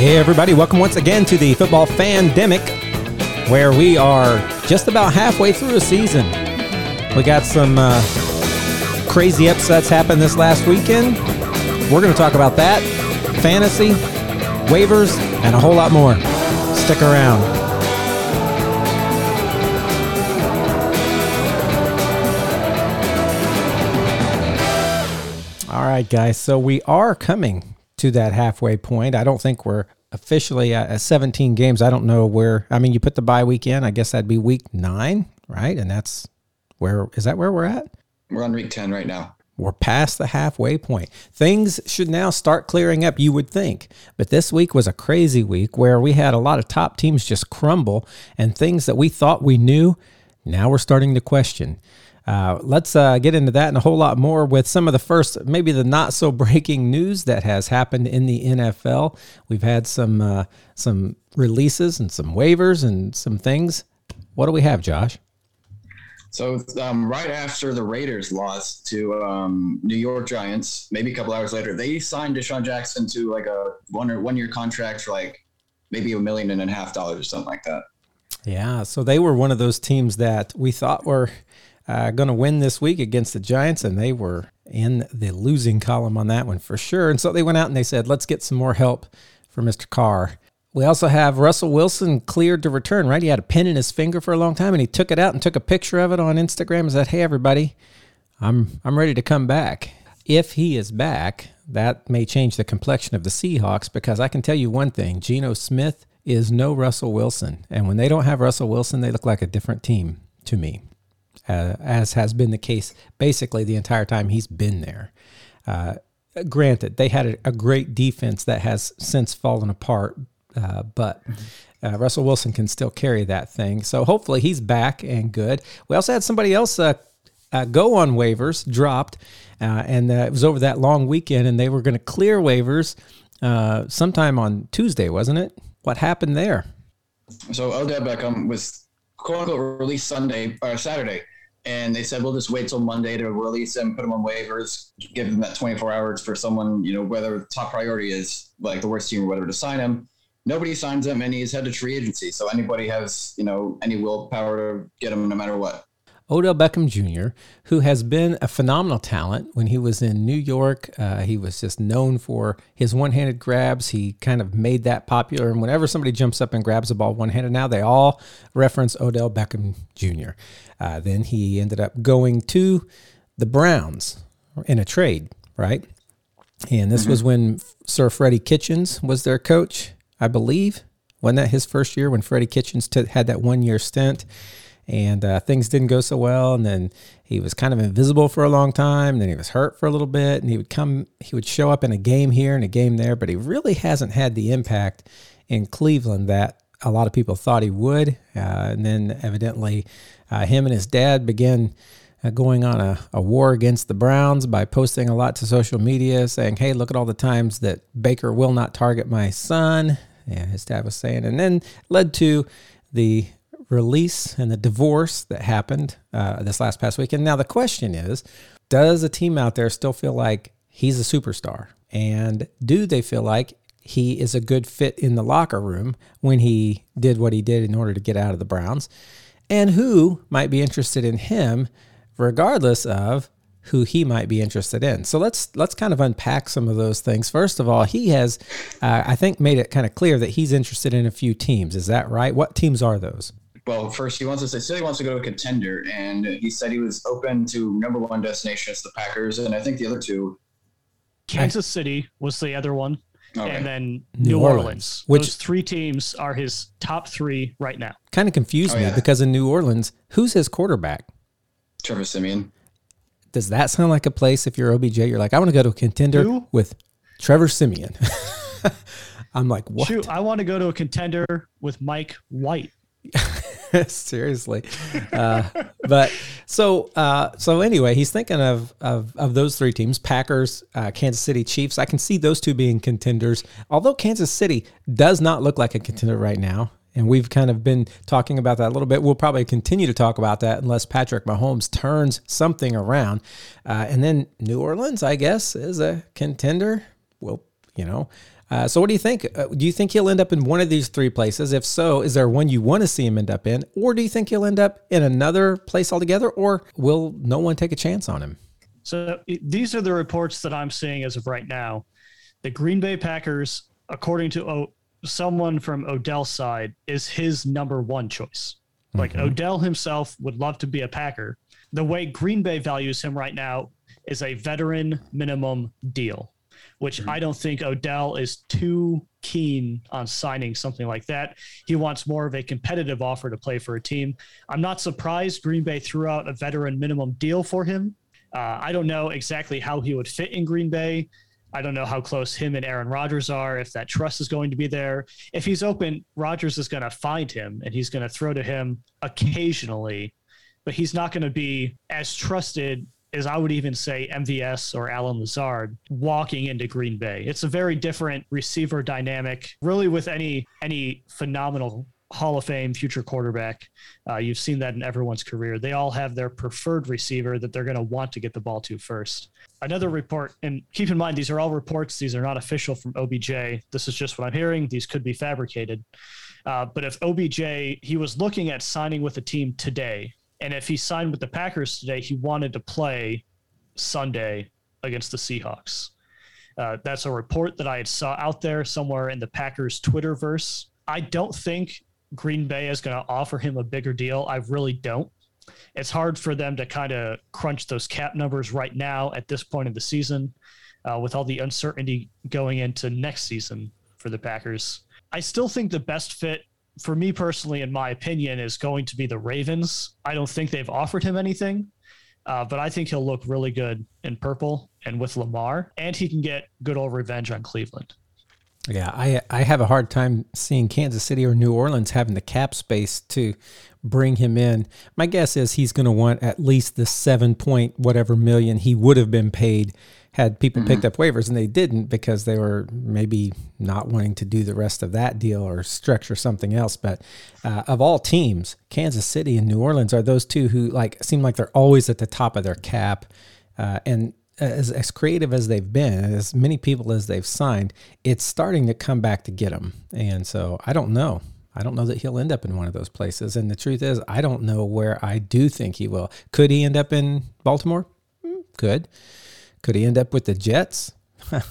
Hey, everybody, welcome once again to the Football Fandemic, where we are just about halfway through a season. We got some uh, crazy upsets happen this last weekend. We're going to talk about that, fantasy, waivers, and a whole lot more. Stick around. All right, guys. So we are coming to that halfway point. I don't think we're officially at 17 games. I don't know where. I mean, you put the bye week in. I guess that'd be week nine, right? And that's where is that where we're at? We're on week 10 right now. We're past the halfway point. Things should now start clearing up, you would think. But this week was a crazy week where we had a lot of top teams just crumble and things that we thought we knew, now we're starting to question. Uh, let's uh, get into that and a whole lot more with some of the first, maybe the not so breaking news that has happened in the NFL. We've had some uh, some releases and some waivers and some things. What do we have, Josh? So um, right after the Raiders lost to um, New York Giants, maybe a couple hours later, they signed DeSean Jackson to like a one or one year contract for like maybe a million and a half dollars or something like that. Yeah, so they were one of those teams that we thought were uh, going to win this week against the Giants, and they were in the losing column on that one for sure. And so they went out and they said, let's get some more help for Mr. Carr. We also have Russell Wilson cleared to return, right? He had a pin in his finger for a long time and he took it out and took a picture of it on Instagram and said, Hey everybody, I'm I'm ready to come back. If he is back, that may change the complexion of the Seahawks because I can tell you one thing, Geno Smith is no Russell Wilson. And when they don't have Russell Wilson, they look like a different team to me uh, as has been the case basically the entire time he's been there. Uh, granted, they had a, a, great defense that has since fallen apart, uh, but uh, Russell Wilson can still carry that thing. So hopefully he's back and good. We also had somebody else uh, uh, go on waivers, dropped, and it was over that long weekend, and they were going to clear waivers sometime on Tuesday, wasn't it? What happened there? So Odell Beckham was quote unquote released Sunday or Saturday and they said we'll just wait till Monday to release him, put him on waivers, give him that 24 hours for someone, you know, whether the top priority is like the worst team or whatever to sign him. Nobody signs him, and he's headed to free agency. So anybody has, you know, any willpower to get him no matter what. Odell Beckham Jr., who has been a phenomenal talent when he was in New York. Uh, he was just known for his one handed grabs. He kind of made that popular. And whenever somebody jumps up and grabs a ball one handed now, they all reference Odell Beckham Jr. Uh, then he ended up going to the Browns in a trade, right? And this mm-hmm. was when Sir Freddie Kitchens was their coach, I believe. Wasn't that his first year when Freddie Kitchens t- had that one year stint? and uh, things didn't go so well. And then he was kind of invisible for a long time. And then he was hurt for a little bit, and he would come, he would show up in a game here and a game there, but he really hasn't had the impact in Cleveland that a lot of people thought he would. Uh, and then evidently, uh, him and his dad began. Uh, going on a, a war against the Browns by posting a lot to social media saying, Hey, look at all the times that Baker will not target my son. Yeah, his dad was saying, and then led to the release and the divorce that happened uh, this last past weekend. Now, the question is Does a team out there still feel like he's a superstar? And do they feel like he is a good fit in the locker room when he did what he did in order to get out of the Browns? And who might be interested in him, regardless of who he might be interested in. So let's let's kind of unpack some of those things. First of all, he has, uh, I think, made it kind of clear that he's interested in a few teams. Is that right? What teams are those? well, first he wants to say said he wants to go to a contender, and he said he was open to number one destination destinations, the Packers, and I think the other two. Kansas City was the other one, okay. and then New, New Orleans. Orleans. Which Those three teams are his top three right now. Kind of confused oh, me yeah. because in New Orleans, who's his quarterback? Trevor Siemian. Does that sound like a place if you're OBJ? You're like, I want to go to a contender Who? with Trevor Siemian? I'm like, what? Shoot, I want to go to a contender with Mike White. Seriously, uh, but so uh, so anyway, he's thinking of, of of those three teams: Packers, uh, Kansas City Chiefs. I can see those two being contenders. Although Kansas City does not look like a contender right now, and we've kind of been talking about that a little bit. We'll probably continue to talk about that unless Patrick Mahomes turns something around. Uh, and then New Orleans, I guess, is a contender. We'll you know. Uh, so, what do you think? Uh, do you think he'll end up in one of these three places? If so, is there one you want to see him end up in, or do you think he'll end up in another place altogether, or will no one take a chance on him? So, these are the reports that I'm seeing as of right now. The Green Bay Packers, according to o- someone from Odell's side, is his number one choice. Like mm-hmm. Odell himself would love to be a Packer. The way Green Bay values him right now is a veteran minimum deal which mm-hmm. I don't think Odell is too keen on signing something like that. He wants more of a competitive offer to play for a team. I'm not surprised Green Bay threw out a veteran minimum deal for him. Uh, I don't know exactly how he would fit in Green Bay. I don't know how close him and Aaron Rodgers are, if that trust is going to be there. If he's open, Rodgers is going to find him and he's going to throw to him occasionally, but he's not going to be as trusted is I would even say MVS or Allen Lazard walking into Green Bay. It's a very different receiver dynamic, really, with any any phenomenal Hall of Fame future quarterback. Uh, you've seen that in everyone's career. They all have their preferred receiver that they're going to want to get the ball to first. Another report, and keep in mind, these are all reports. These are not official from OBJ. This is just what I'm hearing. These could be fabricated. Uh, but if OBJ, he was looking at signing with a team today, and if he signed with the Packers today, he wanted to play Sunday against the Seahawks. Uh, that's a report that I had saw out there somewhere in the Packers Twitterverse. I don't think Green Bay is going to offer him a bigger deal. I really don't. It's hard for them to kind of crunch those cap numbers right now at this point in the season, uh, with all the uncertainty going into next season for the Packers. I still think the best fit for me personally, in my opinion, is going to be the Ravens. I don't think they've offered him anything, uh, but I think he'll look really good in purple and with Lamar, and he can get good old revenge on Cleveland. Yeah, I I have a hard time seeing Kansas City or New Orleans having the cap space to bring him in. My guess is he's going to want at least the seven point whatever million he would have been paid had people mm-hmm. picked up waivers and they didn't because they were maybe not wanting to do the rest of that deal or structure something else. But uh, of all teams, Kansas City and New Orleans are those two who like seem like they're always at the top of their cap. Uh, and as, as creative as they've been, as many people as they've signed, it's starting to come back to get them. And so I don't know. I don't know that he'll end up in one of those places. And the truth is, I don't know where I do think he will. Could he end up in Baltimore? Hmm, could. Could he end up with the Jets?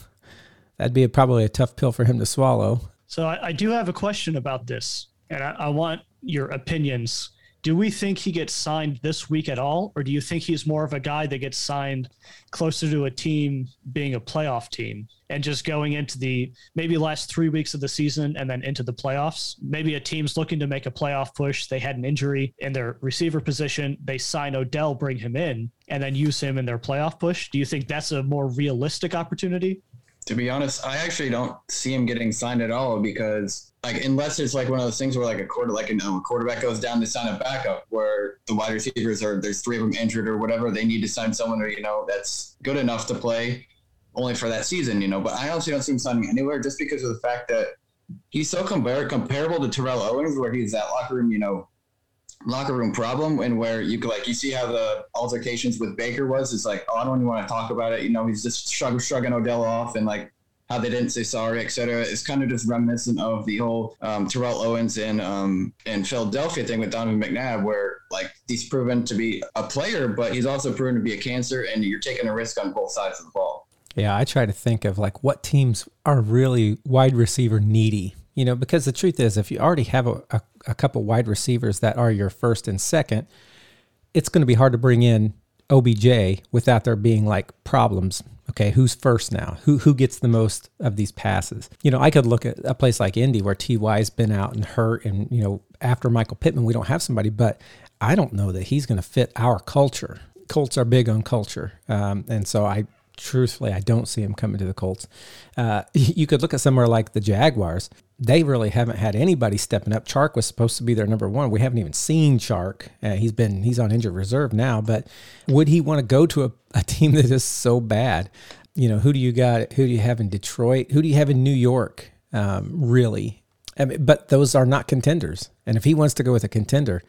That'd be a, probably a tough pill for him to swallow. So I, I do have a question about this, and I, I want your opinions do we think he gets signed this week at all, or do you think he's more of a guy that gets signed closer to a team being a playoff team and just going into the maybe last three weeks of the season and then into the playoffs? Maybe a team's looking to make a playoff push. They had an injury in their receiver position. They sign Odell, bring him in, and then use him in their playoff push. Do you think that's a more realistic opportunity? To be honest, I actually don't see him getting signed at all because like unless it's like one of those things where like a quarter like a, a quarterback goes down to sign a backup where the wide receivers are there's three of them injured or whatever they need to sign someone or you know that's good enough to play only for that season you know? But I honestly don't see him signing anywhere just because of the fact that he's so compar- comparable to Terrell Owens where he's that locker room you know locker room problem and where you could like you see how the altercations with Baker was it's like oh I don't even want to talk about it you know? He's just shrug, shrugging Odell off and like how they didn't say sorry etc it's kind of just reminiscent of the whole um, Terrell Owens and um and Philadelphia thing with Donovan McNabb where like he's proven to be a player but he's also proven to be a cancer and you're taking a risk on both sides of the ball yeah I try to think of like what teams are really wide receiver needy you know, because the truth is, if you already have a, a, a couple wide receivers that are your first and second, it's going to be hard to bring in OBJ without there being like problems. Okay, who's first now? Who who gets the most of these passes? You know, I could look at a place like Indy where Ty's been out and hurt, and you know, after Michael Pittman, we don't have somebody. But I don't know that he's going to fit our culture. Colts are big on culture, um, and so I truthfully, I don't see him coming to the Colts. Uh, you could look at somewhere like the Jaguars. They really haven't had anybody stepping up. Chark was supposed to be their number one. We haven't even seen Chark. Uh, he's been he's on injured reserve now. But would he want to go to a, a team that is so bad? You know, who do you got? Who do you have in Detroit? Who do you have in New York? Um, really, I mean, but those are not contenders. And if he wants to go with a contender,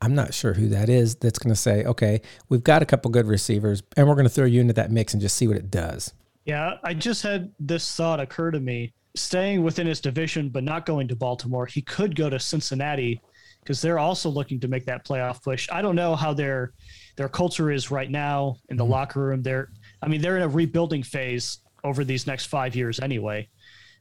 I'm not sure who that is that's going to say, okay, we've got a couple good receivers and we're going to throw you into that mix and just see what it does. Yeah, I just had this thought occur to me. Staying within his division, but not going to Baltimore, he could go to Cincinnati because they're also looking to make that playoff push. I don't know how their their culture is right now in the mm-hmm. locker room. They're, I mean, they're in a rebuilding phase over these next five years anyway.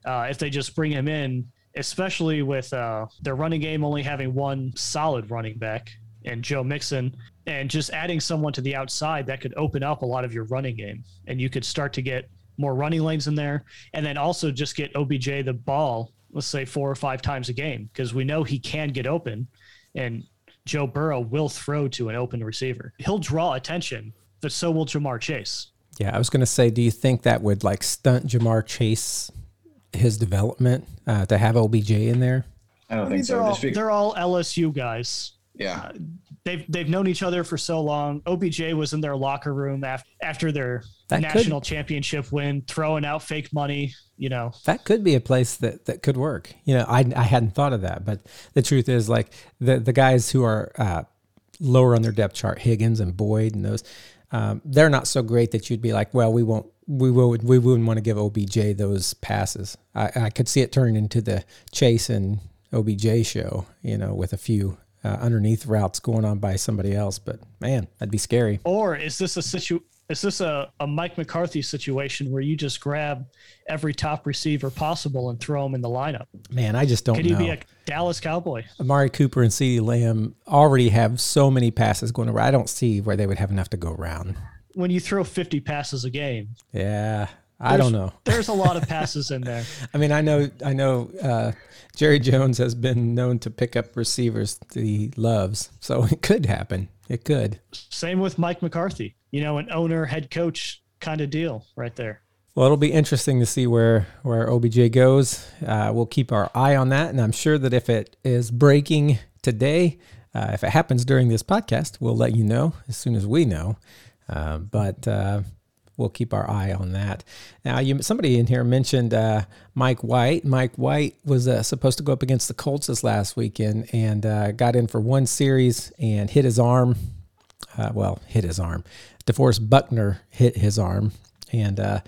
Uh, if they just bring him in, especially with uh, their running game only having one solid running back and Joe Mixon, and just adding someone to the outside that could open up a lot of your running game, and you could start to get more running lanes in there, and then also just get OBJ the ball, let's say four or five times a game, because we know he can get open, and Joe Burrow will throw to an open receiver. He'll draw attention, but so will Ja'Marr Chase. Yeah, I was going to say, do you think that would like stunt Ja'Marr Chase his development uh, to have OBJ in there? I don't I mean, think so. They're all, they're all LSU guys. Yeah. Uh, they've they've known each other for so long. OBJ was in their locker room after after their that national could, championship win, throwing out fake money. You know, that could be a place that that could work. You know, I I hadn't thought of that, but the truth is, like the the guys who are uh, lower on their depth chart, Higgins and Boyd and those, um, they're not so great that you'd be like, well, we won't. We would we wouldn't want to give OBJ those passes. I, I could see it turning into the Chase and OBJ show, you know, with a few uh, underneath routes going on by somebody else. But man, that'd be scary. Or is this a situ? Is this a, a Mike McCarthy situation where you just grab every top receiver possible and throw them in the lineup? Man, I just don't. Could he be a Dallas Cowboy? Amari Cooper and CeeDee Lamb already have so many passes going around. I don't see where they would have enough to go around. When you throw 50 passes a game. Yeah, I don't know. there's a lot of passes in there. I mean, I know, I know. Uh, Jerry Jones has been known to pick up receivers that he loves, so it could happen. It could. Same with Mike McCarthy. You know, an owner, head coach kind of deal right there. Well, it'll be interesting to see where where OBJ goes. Uh, we'll keep our eye on that, and I'm sure that if it is breaking today, uh, if it happens during this podcast, we'll let you know as soon as we know. Uh, but uh, we'll keep our eye on that. Now, you somebody in here mentioned uh, Mike White. Mike White was uh, supposed to go up against the Colts this last weekend and uh, got in for one series and hit his arm. Uh, well, hit his arm. DeForest Buckner hit his arm, and uh,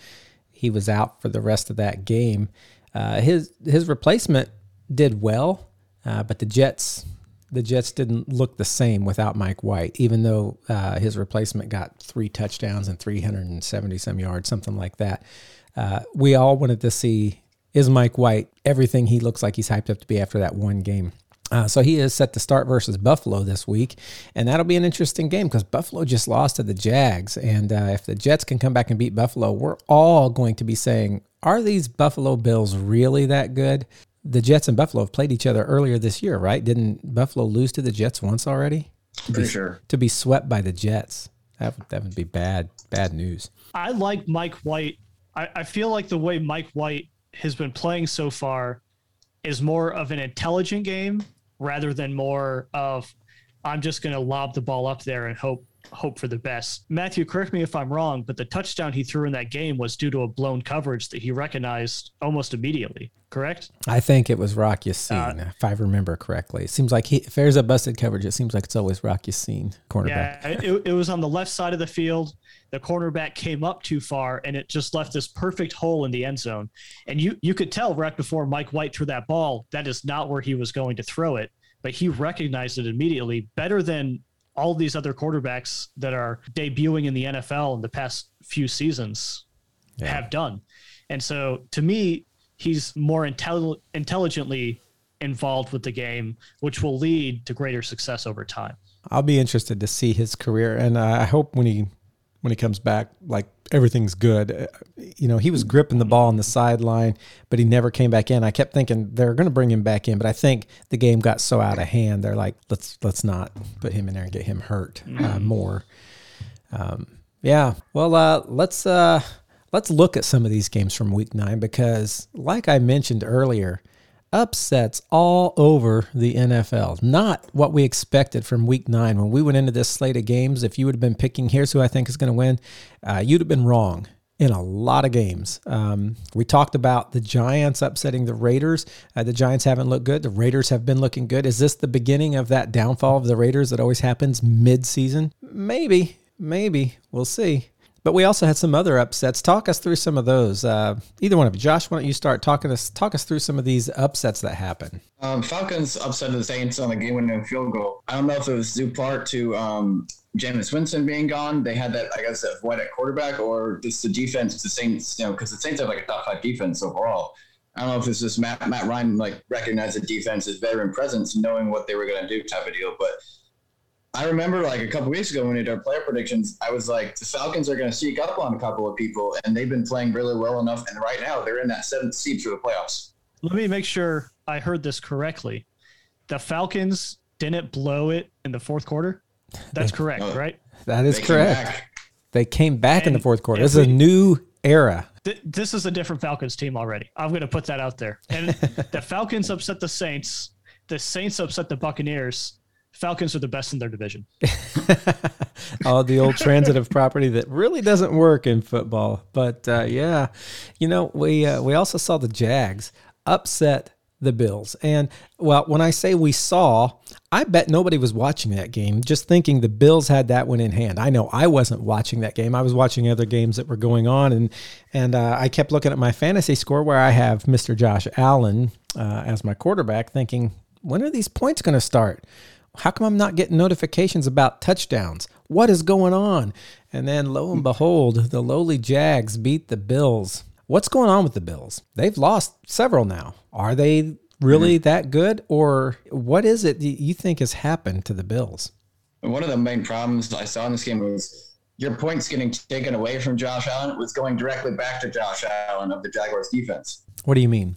he was out for the rest of that game. His his replacement did well, but the Jets the Jets didn't look the same without Mike White, even though uh, his replacement got three touchdowns and 370 some yards, something like that. Uh, we all wanted to see is Mike White everything he looks like he's hyped up to be after that one game. Uh, so he is set to start versus Buffalo this week, and that'll be an interesting game because Buffalo just lost to the Jags, and uh, if the Jets can come back and beat Buffalo, we're all going to be saying, "Are these Buffalo Bills really that good?" The Jets and Buffalo have played each other earlier this year, right? Didn't Buffalo lose to the Jets once already? Pretty be, sure. To be swept by the Jets, that would, that would be bad, bad news. I like Mike White. I, I feel like the way Mike White has been playing so far is more of an intelligent game rather than more of I'm just going to lob the ball up there and hope hope for the best. Matthew, correct me if I'm wrong, but the touchdown he threw in that game was due to a blown coverage that he recognized almost immediately. Correct? I think it was Rock Ya-Sin, uh, if I remember correctly. It seems like he, if there's a busted coverage, it seems like it's always Rock Ya-Sin, cornerback. Yeah, it, it was on the left side of the field. The cornerback came up too far, and it just left this perfect hole in the end zone. And you you could tell right before Mike White threw that ball, that is not where he was going to throw it. But he recognized it immediately, better than all these other quarterbacks that are debuting in the NFL in the past few seasons yeah. have done. And so to me, he's more intelli- intelligently involved with the game, which will lead to greater success over time. I'll be interested to see his career, and uh, I hope when he when he comes back, like everything's good. Uh, you know, he was gripping the ball on the sideline, but he never came back in. I kept thinking they're going to bring him back in, but I think the game got so out of hand. They're like, let's let's not put him in there and get him hurt uh, mm-hmm. more. Um, yeah. Well, uh, let's uh, let's look at some of these games from Week Nine because, like I mentioned earlier, upsets all over the NFL. Not what we expected from week nine. When we went into this slate of games, if you would have been picking, here's who I think is going to win, uh, you'd have been wrong in a lot of games. Um, we talked about the Giants upsetting the Raiders. Uh, the Giants haven't looked good. The Raiders have been looking good. Is this the beginning of that downfall of the Raiders that always happens mid season? Maybe, maybe. We'll see. But we also had some other upsets. Talk us through some of those. Uh, either one of you, Josh. Why don't you start talking us talk us through some of these upsets that happen? Um, Falcons upset the Saints on the game-winning field goal. I don't know if it was due part to um, Jameis Winston being gone. They had that, I guess, that void at quarterback, or just the defense. The Saints, you know, because the Saints have like a top five defense overall. I don't know if it's just Matt, Matt Ryan like recognized the defense's veteran presence, knowing what they were going to do, type of deal. But I remember like a couple weeks ago when we did our player predictions, I was like, the Falcons are going to sneak up on a couple of people, and they've been playing really well enough. And right now, they're in that seventh seed for the playoffs. Let me make sure I heard this correctly. The Falcons didn't blow it in the fourth quarter. That's correct, No. right? That is They correct. back. They came back in the fourth quarter. if This is a new era. Th- this is a different Falcons team already. I'm going to put that out there. And the Falcons upset the Saints. The Saints upset the Buccaneers. Falcons are the best in their division. oh, the old transitive property that really doesn't work in football. But uh, yeah, you know, we uh, we also saw the Jags upset the Bills. And well, when I say we saw, I bet nobody was watching that game, just thinking the Bills had that one in hand. I know I wasn't watching that game. I was watching other games that were going on, and and uh, I kept looking at my fantasy score where I have Mr. Josh Allen uh, as my quarterback, thinking, when are these points going to start? How come I'm not getting notifications about touchdowns? What is going on? And then lo and behold, the lowly Jags beat the Bills. What's going on with the Bills? They've lost several now. Are they really that good? Or what is it that you think has happened to the Bills? One of the main problems I saw in this game was your points getting taken away from Josh Allen was going directly back to Josh Allen of the Jaguars defense. What do you mean?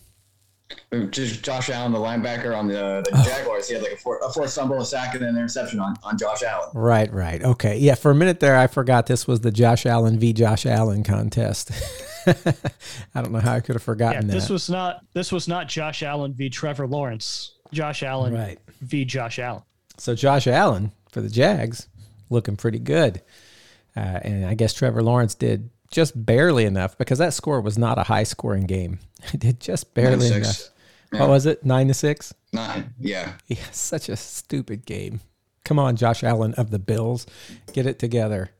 Just Josh Allen, the linebacker on the, the Oh. Jaguars, he had like a, four, a forced fumble, a sack, and an interception on, on Josh Allen. Right, right. Okay. Yeah, for a minute there, I forgot this was the Josh Allen v. Josh Allen contest. I don't know how I could have Yeah, forgotten this that. was not this was not Josh Allen v. Trevor Lawrence. Josh Allen Right. v. Josh Allen. So Josh Allen for the Jags looking pretty good. Uh, and I guess Trevor Lawrence did just barely enough because that score was not a high scoring game. He did just barely Nine, enough. six. What was it? Nine to six? Nine. Yeah. Yeah, such a stupid game. Come on, Josh Allen of the Bills, get it together.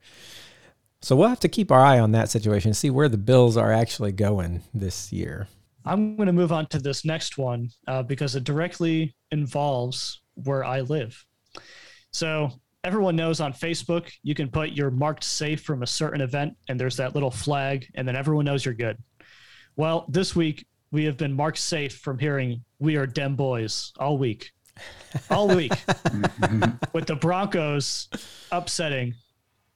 So we'll have to keep our eye on that situation, see where the Bills are actually going this year. I'm going to move on to this next one uh, because it directly involves where I live. So everyone knows on Facebook, you can put you're marked safe from a certain event, and there's that little flag, and then everyone knows you're good. Well, this week we have been marked safe from hearing "We are dem boys" all week, all week, with the Broncos upsetting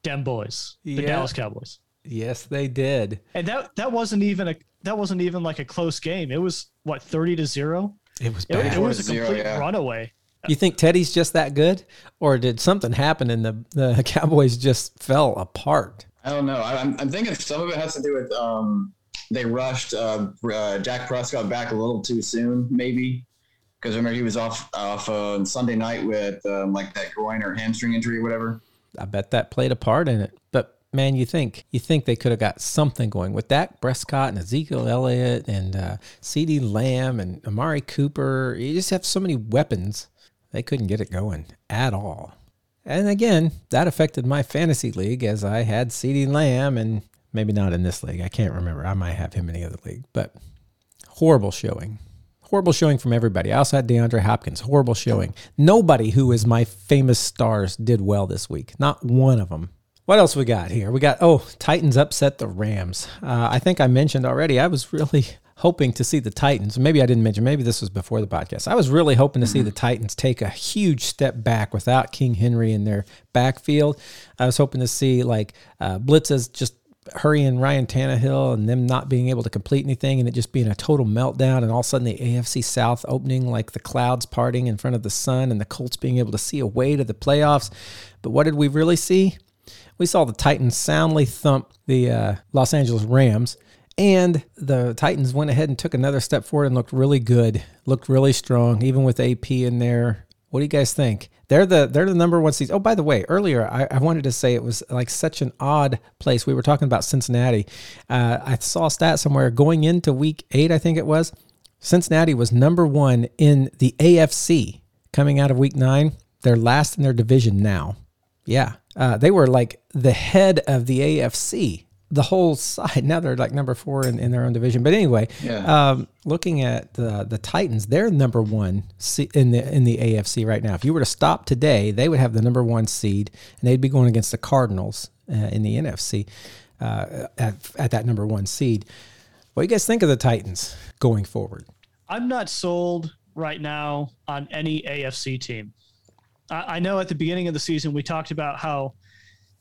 dem boys, the Yeah. Dallas Cowboys Yes, they did. and that that wasn't even a that wasn't even like a close game. It was what thirty to zero. It was It, bad. it was a Zero, complete yeah. runaway. You think Teddy's just that good, or did something happen and the the Cowboys just fell apart? I don't know. I, I'm, I'm thinking some of it has to do with um, they rushed uh, uh, Dak Prescott back a little too soon, maybe. Because remember he was off off uh, on Sunday night with um, like that groin or hamstring injury or whatever. I bet that played a part in it. But man, you think you think they could have got something going with Dak Prescott and Ezekiel Elliott and uh, CeeDee Lamb and Amari Cooper. You just have so many weapons. They couldn't get it going at all. And again, that affected my fantasy league as I had CeeDee Lamb and maybe not in this league. I can't remember. I might have him in the other league, but horrible showing. Horrible showing from everybody. I also had DeAndre Hopkins. Horrible showing. Nobody who is my famous stars did well this week. Not one of them. What else we got here? We got, oh, Titans upset the Rams. Uh, I think I mentioned already, I was really hoping to see the Titans. Maybe I didn't mention, maybe this was before the podcast. I was really hoping to see the Titans take a huge step back without King Henry in their backfield. I was hoping to see like uh, blitzes just hurrying Ryan Tannehill and them not being able to complete anything and it just being a total meltdown and all of a sudden the AFC South opening like the clouds parting in front of the sun and the Colts being able to see a way to the playoffs. But what did we really see? We saw the Titans soundly thump the uh, Los Angeles Rams and the Titans went ahead and took another step forward and looked really good, looked really strong, even with AP in there. What do you guys think? They're the they're the number one seed. Oh, by the way, earlier I, I wanted to say it was like such an odd place. We were talking about Cincinnati. Uh, I saw a stat somewhere going into week eight, I think it was. Cincinnati was number one in the AFC coming out of week nine. They're last in their division now. Yeah. Uh, they were like the head of the AFC the whole side. Now they're like number four in, in their own division. But anyway, Yeah. um, looking at the the Titans, they're number one in the in the AFC right now. If you were to stop today, they would have the number one seed, and they'd be going against the Cardinals uh, in the NFC uh, at, at that number one seed. What do you guys think of the Titans going forward? I'm not sold right now on any AFC team. I, I know at the beginning of the season we talked about how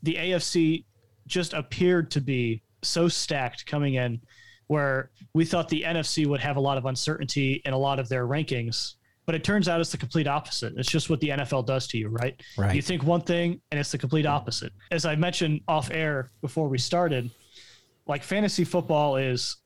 the AFC just appeared to be so stacked coming in, where we thought the NFC would have a lot of uncertainty in a lot of their rankings. But it turns out it's the complete opposite. It's just what the NFL does to you, right? Right. You think one thing and it's the complete opposite. As I mentioned off air before we started, like fantasy football is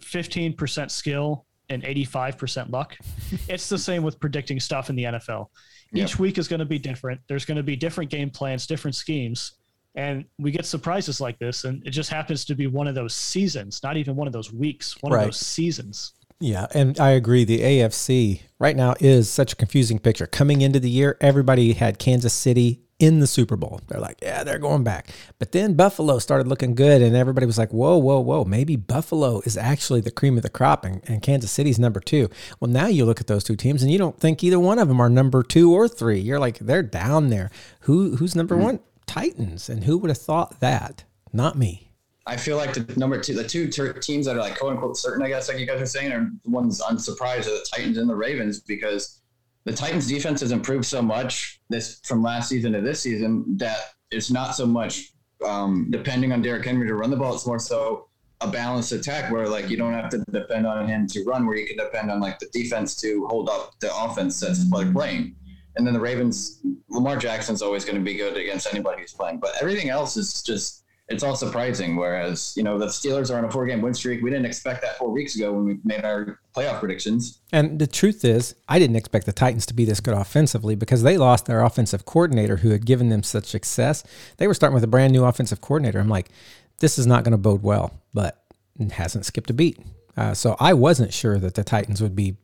15% skill and 85% luck. it's the same with predicting stuff in the NFL. Each week is going to be different. There's going to be different game plans, different schemes. And we get surprises like this. And it just happens to be one of those seasons, not even one of those weeks, one Right. of those seasons. Yeah, and I agree. The AFC right now is such a confusing picture. Coming into the year, everybody had Kansas City in the Super Bowl. They're like, yeah, they're going back. But then Buffalo started looking good, and everybody was like, whoa, whoa, whoa, maybe Buffalo is actually the cream of the crop, and, and Kansas City's number two. Well, now you look at those two teams, and you don't think either one of them are number two or three. You're like, they're down there. Who who's number mm-hmm. one? Titans, and who would have thought that? Not me. I feel like the number two, the two ter- teams that are like quote unquote certain, I guess, like you guys are saying, are the ones I'm surprised are the Titans and the Ravens because the Titans defense has improved so much this from last season to this season that it's not so much um, depending on Derrick Henry to run the ball. It's more so a balanced attack where like you don't have to depend on him to run, where you can depend on like the defense to hold up the offense that's like playing. And then the Ravens, Lamar Jackson's always going to be good against anybody who's playing, but everything else is just it's all surprising. Whereas, you know, the Steelers are on a four game win streak. We didn't expect that four weeks ago when we made our playoff predictions. And the truth is, I didn't expect the Titans to be this good offensively because they lost their offensive coordinator who had given them such success. They were starting with a brand new offensive coordinator. I'm like, this is not going to bode well, but it hasn't skipped a beat. Uh, so I wasn't sure that the Titans would be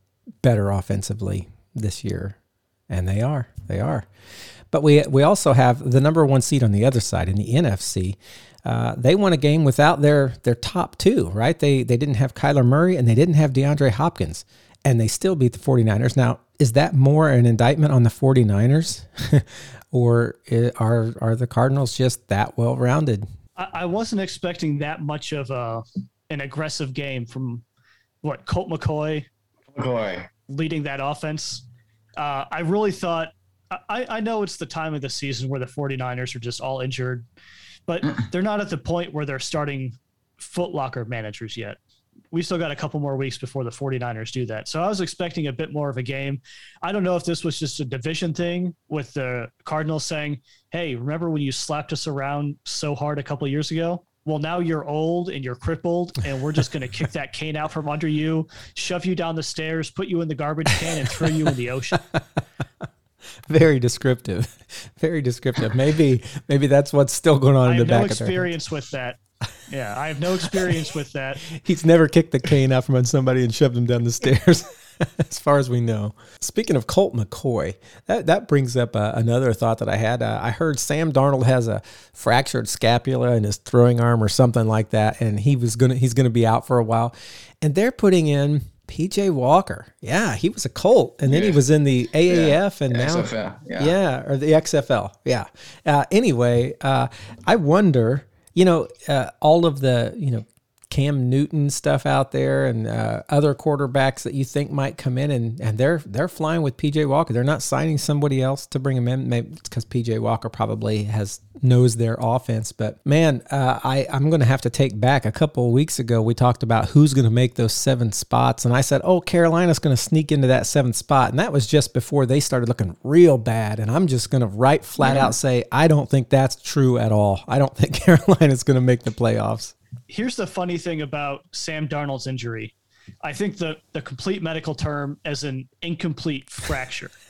better offensively this year, and they are. They are. But we we also have the number one seed on the other side in the NFC. Uh, they won a game without their their top two, right? They they didn't have Kyler Murray and they didn't have DeAndre Hopkins, and they still beat the 49ers. Now, is that more an indictment on the 49ers, or are are the Cardinals just that well rounded? I, I wasn't expecting that much of a an aggressive game from what Colt McCoy McCoy. leading that offense. Uh, I really thought, I, I know it's the time of the season where the 49ers are just all injured, but they're not at the point where they're starting footlocker managers yet. We still got a couple more weeks before the 49ers do that. So I was expecting a bit more of a game. I don't know if this was just a division thing with the Cardinals saying, hey, remember when you slapped us around so hard a couple of years ago? Well, now you're old and you're crippled, and we're just going to kick that cane out from under you, shove you down the stairs, put you in the garbage can, and throw you in the ocean. Very descriptive, very descriptive. Maybe maybe that's what's still going on in the have no back head. experience with that. Yeah, I have no experience with that. He's never kicked the cane out from under somebody and shoved him down the stairs, as far as we know. Speaking of Colt McCoy, that, that brings up uh, another thought that I had. Uh, I heard Sam Darnold has a fractured scapula in his throwing arm or something like that, and he was gonna he's gonna be out for a while. And they're putting in PJ Walker. Yeah, he was a Colt, and then he was in the AAF, and now XFL, yeah. yeah, or the XFL. Yeah. Uh, anyway, uh, I wonder, you know, uh, all of the, you know, Cam Newton stuff out there and uh, other quarterbacks that you think might come in and, and they're they're flying with PJ Walker. They're not signing somebody else to bring him in. Maybe it's because PJ Walker probably has knows their offense. But man, uh, I I'm going to have to take back a couple of weeks ago. We talked about who's going to make those seven spots, and I said, oh, Carolina's going to sneak into that seventh spot, and that was just before they started looking real bad. And I'm just going to right flat out say I don't think that's true at all. I don't think Carolina's going to make the playoffs. Here's the funny thing about Sam Darnold's injury. I think the the complete medical term is an incomplete fracture.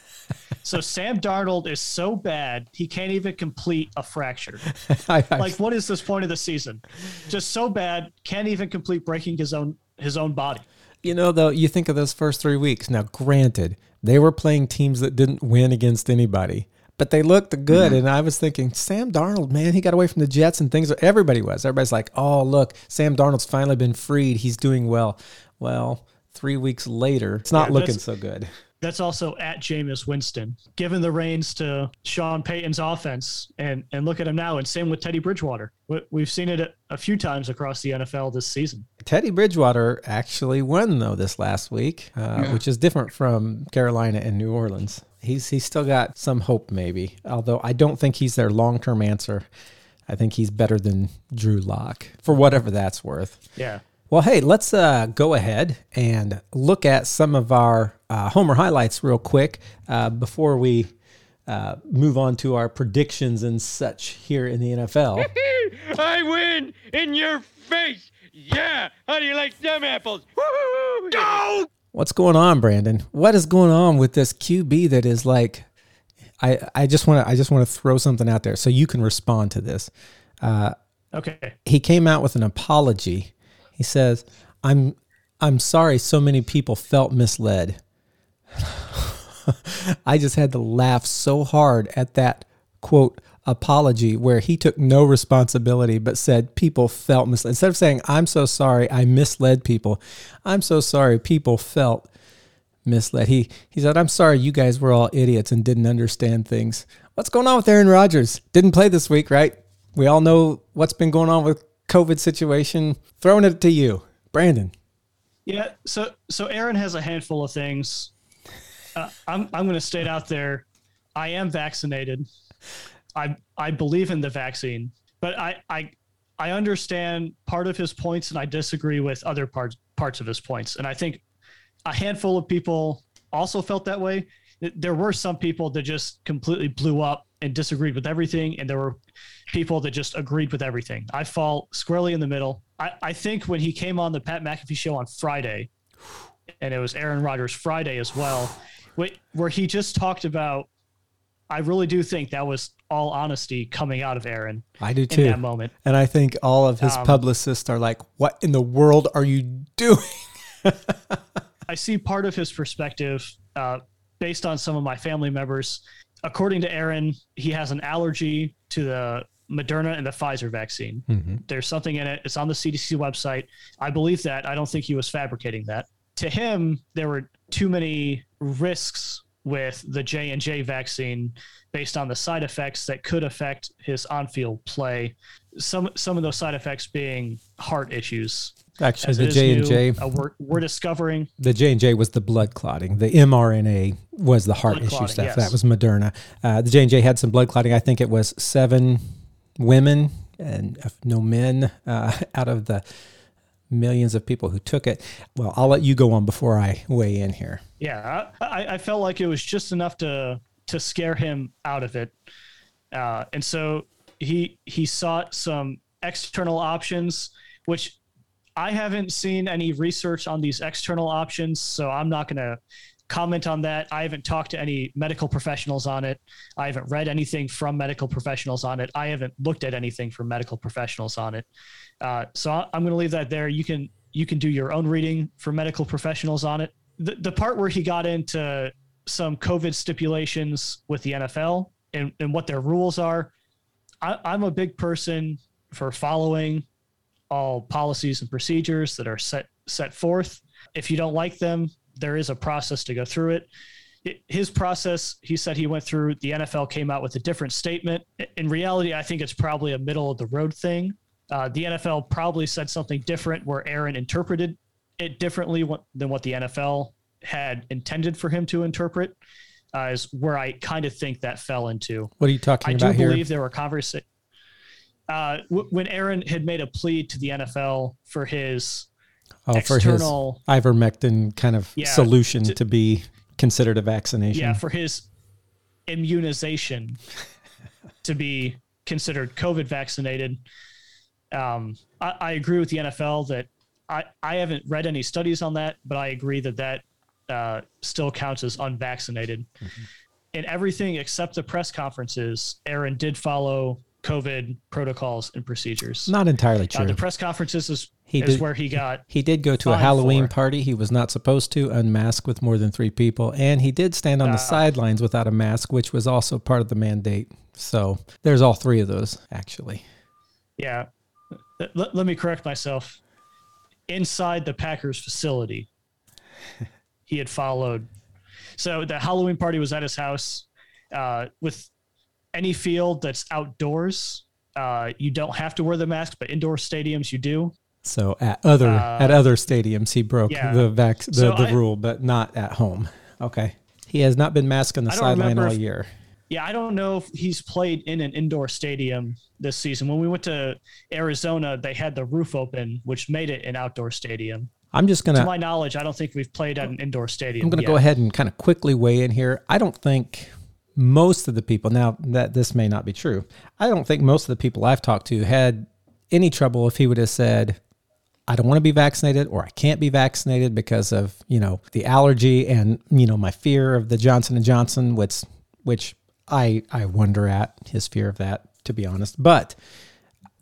So Sam Darnold is so bad he can't even complete a fracture. Like what is this point of the season? Just so bad can't even complete breaking his own his own body. You know, though, you think of those first three weeks. Now, granted, they were playing teams that didn't win against anybody, but they looked good. And I was thinking, Sam Darnold, man, he got away from the Jets and things. Everybody was. Everybody's like, oh, look, Sam Darnold's finally been freed. He's doing well. Well, three weeks later, it's not Yeah, looking so good. That's also at Jameis Winston, given the reins to Sean Payton's offense, and and look at him now. And same with Teddy Bridgewater. We- We've seen it a, a few times across the NFL this season. Teddy Bridgewater actually won though this last week, uh, Yeah. which is different from Carolina and New Orleans. He's he's still got some hope, maybe. Although I don't think he's their long term answer. I think he's better than Drew Lock for whatever that's worth. Yeah. Well, hey, let's uh, go ahead and look at some of our uh, Homer highlights real quick uh, before we uh, move on to our predictions and such here in the NFL. I win in your face. Yeah. How do you like them apples? Woo! Go! What's going on, Brandon? What is going on with this QB that is like? I I just want to I just want to throw something out there so you can respond to this. Uh, okay. He came out with an apology. He says, "I'm I'm sorry. So many people felt misled." I just had to laugh so hard at that quote apology where he took no responsibility but said people felt misled. Instead of saying, I'm so sorry, I misled people, I'm so sorry, people felt misled. He he said, I'm sorry you guys were all idiots and didn't understand things. What's going on with Aaron Rodgers? Didn't play this week, right? We all know what's been going on with COVID situation. Throwing it to you. Brandon. Yeah. So so Aaron has a handful of things. Uh, I'm I'm going to state out there. I am vaccinated. I I believe in the vaccine, but I I I understand part of his points, and I disagree with other parts parts of his points. And I think a handful of people also felt that way. There were some people that just completely blew up and disagreed with everything, and there were people that just agreed with everything. I fall squarely in the middle. I, I think when he came on the Pat McAfee show on Friday, and it was Aaron Rodgers Friday as well, wh- where he just talked about, I really do think that was all honesty coming out of Aaron I do too. in that moment. And I think all of his Um, publicists are like, what in the world are you doing? I see part of his perspective uh, based on some of my family members. According to Aaron, he has an allergy to the Moderna and the Pfizer vaccine. There's something in it. It's on the CDC website. I believe that. I don't think he was fabricating that. To him, there were too many risks with the J and J vaccine based on the side effects that could affect his on-field play. Some some of those side effects being heart issues. Actually, As the J and J, uh, we're, discovering the J and J was the blood clotting. The mRNA was the heart Blood issue stuff. yes. That was Moderna. Uh, the J and J had some blood clotting. I think it was seven women and uh, no men uh, out of the millions of people who took it. Well, I'll let you go on before I weigh in here. Yeah, I, I felt like it was just enough to to scare him out of it, uh, and so he he sought some external options, which I haven't seen any research on these external options, so I'm not going to comment on that. I haven't talked to any medical professionals on it. I haven't read anything from medical professionals on it. I haven't looked at anything from medical professionals on it. Uh, so I- I'm going to leave that there. You can you can do your own reading for medical professionals on it. The the part where he got into some COVID stipulations with the NFL and, and what their rules are, I, I'm a big person for following all policies and procedures that are set set forth. If you don't like them, there is a process to go through. It- His process, he said he went through. The NFL came out with a different statement. In reality, I think it's probably a middle of the road thing. Uh, the NFL probably said something different where Aaron interpreted it differently what, than what the NFL had intended for him to interpret. Uh, is where I kind of think that fell into. What are you talking I do about here? believe there were conversations. Uh, w- when Aaron had made a plea to the NFL for his oh, for his external, ivermectin kind of Yeah, solution to- to be considered a vaccination. yeah, for his immunization to be considered COVID vaccinated. Um, I, I agree with the NFL that I, I haven't read any studies on that, but I agree that that uh, still counts as unvaccinated. In everything except the press conferences, Aaron did follow COVID protocols and procedures. Not entirely Uh, true. the press conferences is, He is did- where he got He did go to a Halloween for. party. He was not supposed to unmask with more than three people. And he did stand on the Ah. sidelines without a mask, which was also part of the mandate. So there's all three of those, actually. Yeah. Let, let me correct myself. Inside the Packers facility, he had followed. So the Halloween party was at his house. Uh, with any field that's outdoors, uh, you don't have to wear the mask, but indoor stadiums you do. So at other Uh, at other stadiums, he broke yeah. the vac- the, So the I- rule, but not at home. Okay. He has not been masked on the sideline all if- year. Yeah, I don't know if he's played in an indoor stadium this season. When we went to Arizona, they had the roof open, which made it an outdoor stadium. I'm just gonna To my knowledge, I don't think we've played at an indoor stadium. I'm going to go ahead and kind of quickly weigh in here. I don't think most of the people, now that this may not be true, I don't think most of the people I've talked to had any trouble if he would have said, I don't want to be vaccinated or I can't be vaccinated because of, you know, the allergy and, you know, my fear of the Johnson and Johnson, which, which I, I wonder at his fear of that, to be honest. But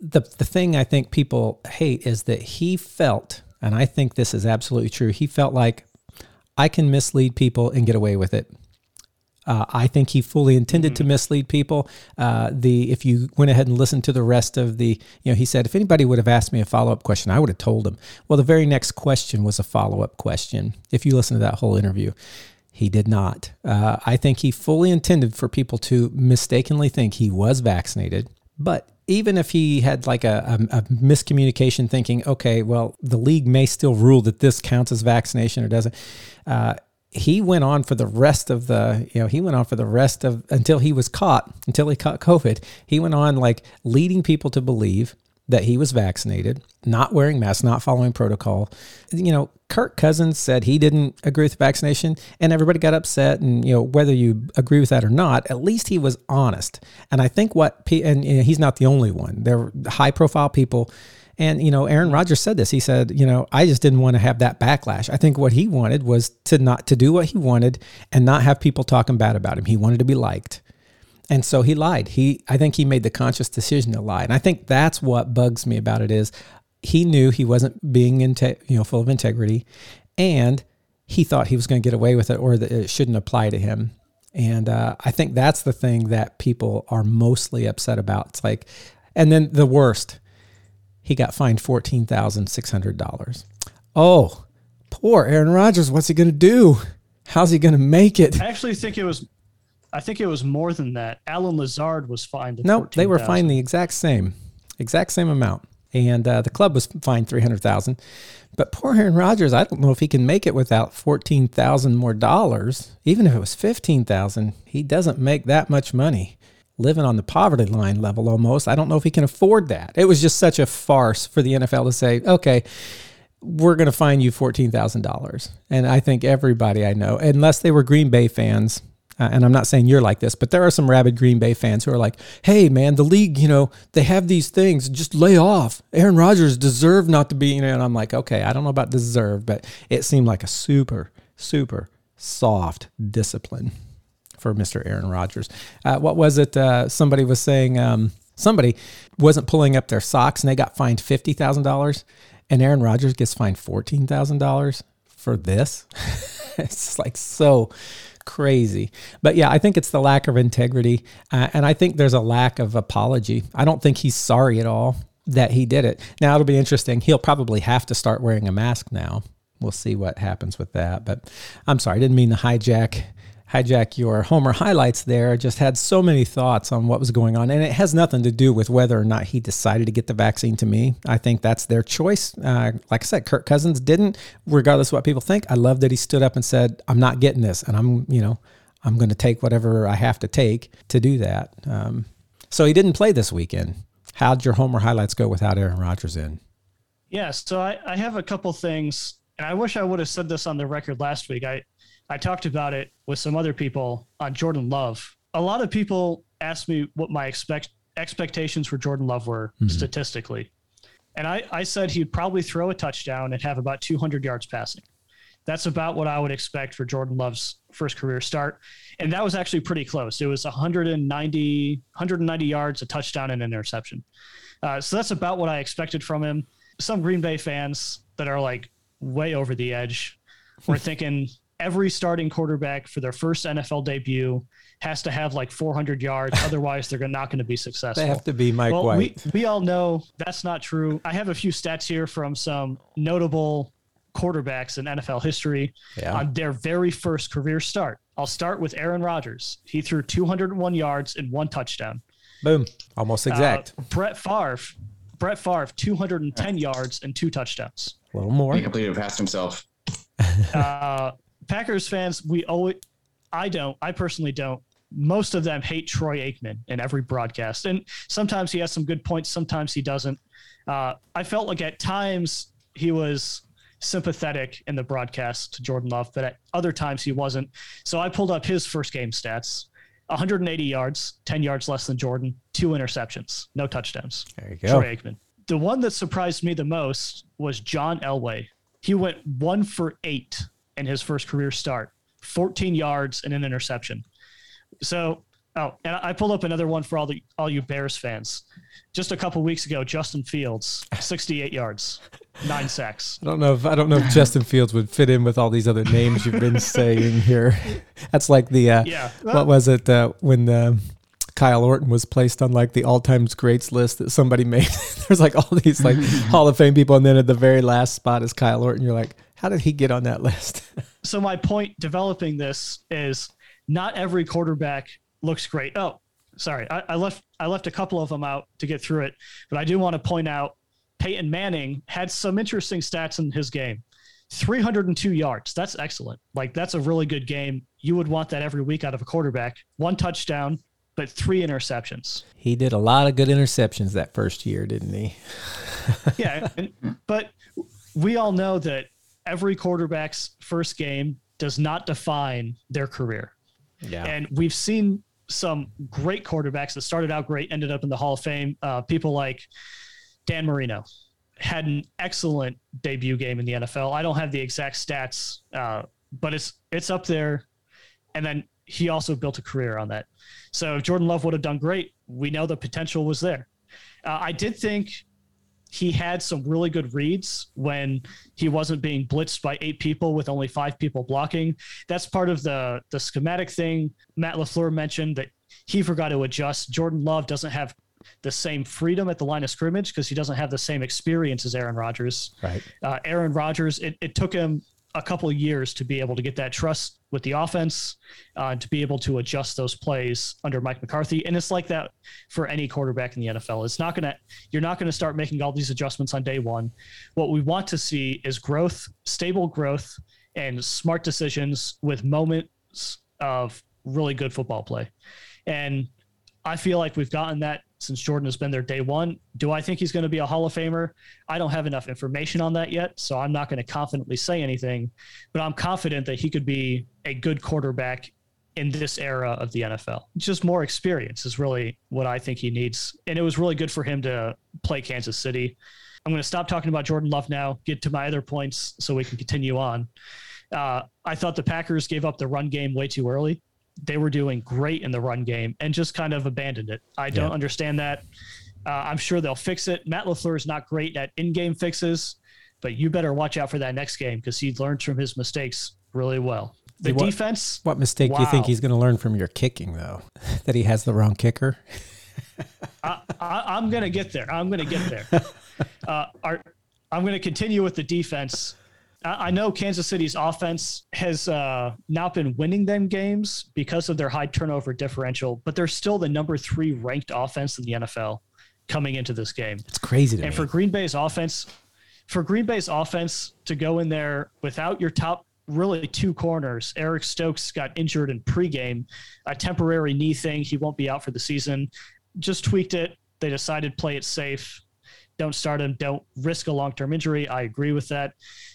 the the thing I think people hate is that he felt, and I think this is absolutely true. He felt like I can mislead people and get away with it. Uh, I think he fully intended to mislead people. Uh, the if you went ahead and listened to the rest of the, you know, he said if anybody would have asked me a follow up question, I would have told him. Well, the very next question was a follow up question. If you listen to that whole interview, he did not. Uh, I think he fully intended for people to mistakenly think he was vaccinated. But even if he had like a, a, a miscommunication thinking, okay, well, the league may still rule that this counts as vaccination or doesn't. Uh, he went on for the rest of the, you know, he went on for the rest of until he was caught, until he caught COVID. He went on like leading people to believe that he was vaccinated, not wearing masks, not following protocol. You know, Kirk Cousins said he didn't agree with vaccination, and everybody got upset. And you know, whether you agree with that or not, at least he was honest. And I think what, pe- and you know, he's not the only one. There were high-profile people. And you know, Aaron Rodgers said this. He said, "You know, I just didn't want to have that backlash. I think what he wanted was to not to do what he wanted and not have people talking bad about him. He wanted to be liked." And so he lied. He I think he made the conscious decision to lie. And I think that's what bugs me about it is he knew he wasn't being inte- you know full of integrity and he thought he was going to get away with it or that it shouldn't apply to him. And uh, I think that's the thing that people are mostly upset about. It's like, and then the worst, he got fined fourteen thousand six hundred dollars. Oh, poor Aaron Rodgers. What's he going to do? How's he going to make it? I actually think it was. I think it was more than that. Allen Lazard was fined. No, they were 14,000. fined the exact same, exact same amount, and uh, the club was fined three hundred thousand. But poor Aaron Rodgers, I don't know if he can make it without fourteen thousand more dollars. Even if it was fifteen thousand, he doesn't make that much money. Living on the poverty line level almost. I don't know if he can afford that. It was just such a farce for the NFL to say, okay, we're going to fine you $14,000. And I think everybody I know, unless they were Green Bay fans, uh, and I'm not saying you're like this, but there are some rabid Green Bay fans who are like, hey, man, the league, you know, they have these things. Just lay off. Aaron Rodgers deserved not to be, you know, and I'm like, okay, I don't know about deserve, but it seemed like a super, super soft discipline for Mr. Aaron Rodgers. Uh, what was it? Uh, somebody was saying um, somebody wasn't pulling up their socks and they got fined $50,000 and Aaron Rodgers gets fined $14,000 for this. it's like so crazy. But yeah, I think it's the lack of integrity. Uh, and I think there's a lack of apology. I don't think he's sorry at all that he did it. Now it'll be interesting. He'll probably have to start wearing a mask now. We'll see what happens with that. But I'm sorry, I didn't mean to hijack hijack your Homer highlights there. Just had so many thoughts on what was going on. And it has nothing to do with whether or not he decided to get the vaccine to me. I think that's their choice. Uh, like I said, Kirk Cousins didn't, regardless of what people think. I love that he stood up and said, I'm not getting this. And I'm, you know, I'm going to take whatever I have to take to do that. Um, so he didn't play this weekend. How'd your Homer highlights go without Aaron Rodgers in? Yeah, so I, I have a couple things, and I wish I would have said this on the record last week. I, I talked about it with some other people on Jordan Love. A lot of people asked me what my expect expectations for Jordan Love were statistically. And I, I said he'd probably throw a touchdown and have about 200 yards passing. That's about what I would expect for Jordan Love's first career start. And that was actually pretty close. It was 190, 190 yards, a touchdown, and an interception. Uh, so that's about what I expected from him. Some Green Bay fans that are like way over the edge were thinking every starting quarterback for their first NFL debut has to have like 400 yards. Otherwise, they're not going to be successful. They have to be Mike well, White. We, we all know that's not true. I have a few stats here from some notable quarterbacks in NFL history Yeah. on their very first career start. I'll start with Aaron Rodgers. He threw 201 yards and one touchdown. Boom. Almost exact. Uh, Brett Favre, Brett Favre, 210 yards and two touchdowns. a little more. He completely passed himself. Uh, Packers fans, we always, I don't, I personally don't. Most of them hate Troy Aikman in every broadcast, and sometimes he has some good points, sometimes he doesn't. Uh, I felt like at times he was sympathetic in the broadcast to Jordan Love, but at other times he wasn't. So I pulled up his first game stats: 180 yards, 10 yards less than Jordan, two interceptions, no touchdowns. There you go. Troy Aikman. The one that surprised me the most was John Elway. He went one for eight in his first career start, 14 yards and an interception. So, oh, and I pulled up another one for all the all you Bears fans. Just a couple weeks ago, Justin Fields, 68 yards, nine sacks. I don't know if I don't know if Justin Fields would fit in with all these other names you've been saying here. That's like the uh, Yeah. what was it uh, when uh, Kyle Orton was placed on like the all-time greats list that somebody made? There's like all these like Hall of Fame people, and then at the very last spot is Kyle Orton. You're like, how did he get on that list? so my point developing this is not every quarterback looks great. Oh, sorry, I, I left I left a couple of them out to get through it, but I do want to point out Peyton Manning had some interesting stats in his game. 302 yards. That's excellent. Like that's a really good game. You would want that every week out of a quarterback. One touchdown, but three interceptions. he did a lot of good interceptions that first year, didn't he? yeah, and, but we all know that every quarterback's first game does not define their career. Yeah. And we've seen some great quarterbacks that started out great, ended up in the Hall of Fame. Uh, people like Dan Marino had an excellent debut game in the NFL. I don't have the exact stats, uh, but it's it's up there. And then he also built a career on that. So if Jordan Love would have done great, we know the potential was there. Uh, I did think he had some really good reads when he wasn't being blitzed by eight people with only five people blocking. That's part of the the schematic thing. Matt LaFleur mentioned that he forgot to adjust. Jordan Love doesn't have the same freedom at the line of scrimmage because he doesn't have the same experience as Aaron Rodgers. Right. Uh, Aaron Rodgers, it, it took him a couple of years to be able to get that trust with the offense, uh, to be able to adjust those plays under Mike McCarthy. And it's like that for any quarterback in the NFL. It's not to, you're not to start making all these adjustments on day one. What we want to see is growth, stable growth, and smart decisions with moments of really good football play. And I feel like we've gotten that since Jordan has been there day one. Do I think he's going to be a Hall of Famer? I don't have enough information on that yet, so I'm not going to confidently say anything, but I'm confident that he could be a good quarterback in this era of the NFL. Just more experience is really what I think he needs. And it was really good for him to play Kansas City. I'm going to stop talking about Jordan Love now, get to my other points so we can continue on. Uh, I thought the Packers gave up the run game way too early. They were doing great in the run game and just kind of abandoned it. I don't Yeah. understand that. Uh, I'm sure they'll fix it. Matt LaFleur is not great at in game fixes, but you better watch out for that next game because he learns from his mistakes really well. The What- defense, What mistake do you think he's going to learn from your kicking, though? that he has the wrong kicker? I, I, I'm going to get there. I'm going to get there. Uh, our, I'm going to continue with the defense. I, know Kansas City's offense has uh, not been winning them games because of their high turnover differential, but they're still the number three ranked offense in the NFL coming into this game. It's crazy And me. for Green Bay's offense, for Green Bay's offense to go in there without your top really two corners, Eric Stokes got injured in pregame, a temporary knee thing. He won't be out for the season. Just tweaked it. They decided play it safe. Don't start him. Don't risk a long term injury. I agree with that.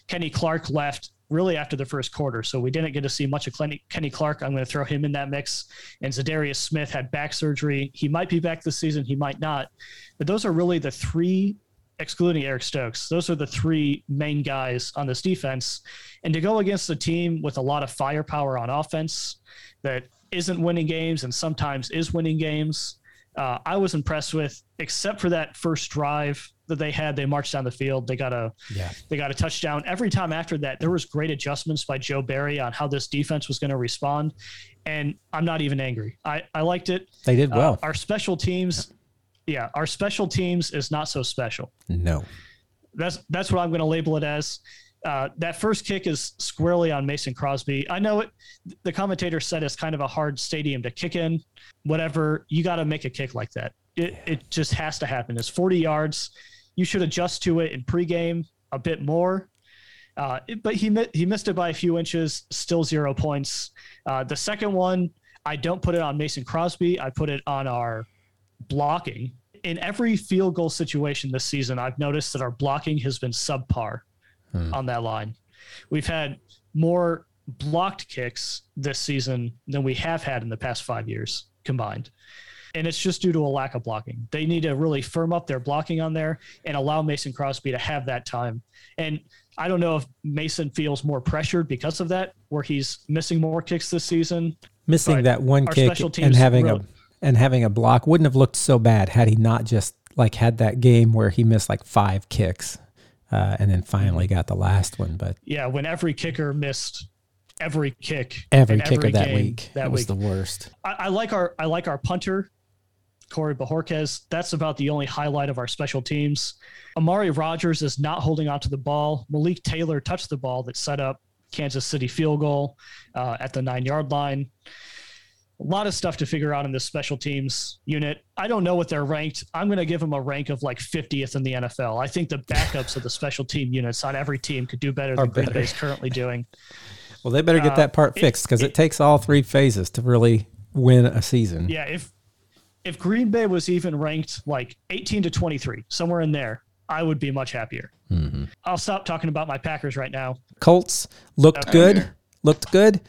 Kenny Clark left really after the first quarter, so we didn't get to see much of Kenny, Clark. I'm going to throw him in that mix. And Za'Darius Smith had back surgery. He might be back this season. He might not. But those are really the three excluding Eric Stokes. Those are the three main guys on this defense. And to go against a team with a lot of firepower on offense that isn't winning games and sometimes is winning games, uh, I was impressed with, except for that first drive that they had. They marched down the field. They got a Yeah. they got a touchdown. Every time after that, there was great adjustments by Joe Barry on how this defense was going to respond. And I'm not even angry. I, I liked it. They did Uh, well. our special teams, yeah, our special teams is not so special. no. That's that's what I'm going to label it as. Uh, that first kick is squarely on Mason Crosby. I know it. The commentator said it's kind of a hard stadium to kick in. Whatever, you got to make a kick like that. It it just has to happen. It's 40 yards. You should adjust to it in pregame a bit more. Uh, but he he missed it by a few inches. Still zero points. Uh, the second one, I don't put it on Mason Crosby. I put it on our blocking. In every field goal situation this season, I've noticed that our blocking has been subpar Hmm. on that line. We've had more blocked kicks this season than we have had in the past five years combined. And it's just due to a lack of blocking. They need to really firm up their blocking on there and allow Mason Crosby to have that time. And I don't know if Mason feels more pressured because of that, where he's missing more kicks this season. Missing that one kick and having really- a and having a block wouldn't have looked so bad had he not just like had that game where he missed like five kicks uh, and then finally Mm-hmm. got the last one. But Yeah, when every kicker missed every kick, every kicker that game week that it was week. the worst. I, I like our I like our punter, Corey Bojorquez. That's about the only highlight of our special teams. Amari Rogers is not holding onto the ball. Malik Taylor touched the ball that set up Kansas City field goal uh, at the nine yard line. A lot of stuff to figure out in this special teams unit. I don't know what they're ranked. I'm going to give them a rank of like 50th in the NFL. I think the backups of the special team units on every team could do better Are than Green better. Bay's currently doing. Well, they better get Uh, that part it- fixed because it, it- takes all three phases to really win a season. Yeah, if if Green Bay was even ranked like 18 to 23, somewhere in there, I would be much happier. Mhm. I'll stop talking about my Packers right now. Colts looked Okay. good, looked good,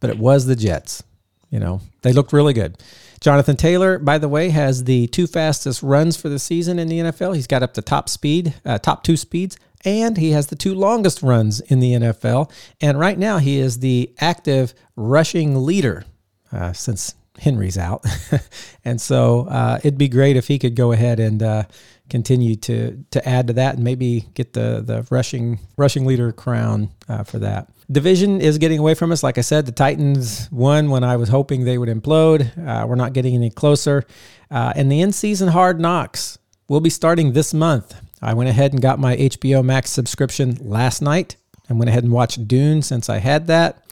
but it was the Jets. You know, they looked really good. Jonathan Taylor, by the way, has the two fastest runs for the season in the NFL. He's got up to top speed, uh, top two speeds, and he has the two longest runs in the NFL. And right now, he is the active rushing leader uh, since Henry's out. and so uh, it'd be great if he could go ahead and uh, continue to to add to that and maybe get the the rushing rushing leader crown uh, for that. Division is getting away from us. Like I said, the Titans won when I was hoping they would implode. Uh, we're not getting any closer. Uh, and the in season hard knocks will be starting this month. I went ahead and got my HBO Max subscription last night and went ahead and watched Dune since I had that,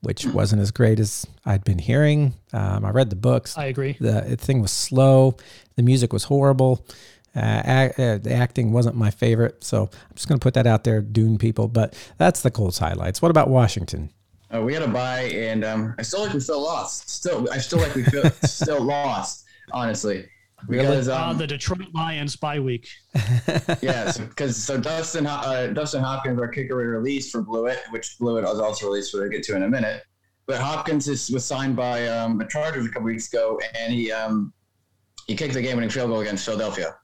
which wasn't as great as I'd been hearing. Um, I read the books. I agree. The thing was slow. The music was horrible. Uh, ac- uh, the acting wasn't my favorite. So I'm just going to put that out there, Dune people. But that's the Colts highlights. What about Washington? Uh, we had a bye, and um, I still like we feel lost. Still, I still like we feel still lost. Honestly, because Uh, um, the Detroit Lions bye week. yeah, because so, Dustin Ho- uh, Dustin Hopkins, our kicker, we released for Blewitt, which Blewitt was also released, which I'll get to in a minute. But Hopkins is, was signed by um, the Chargers a couple weeks ago, and he um, he kicked the game-winning field goal against Philadelphia.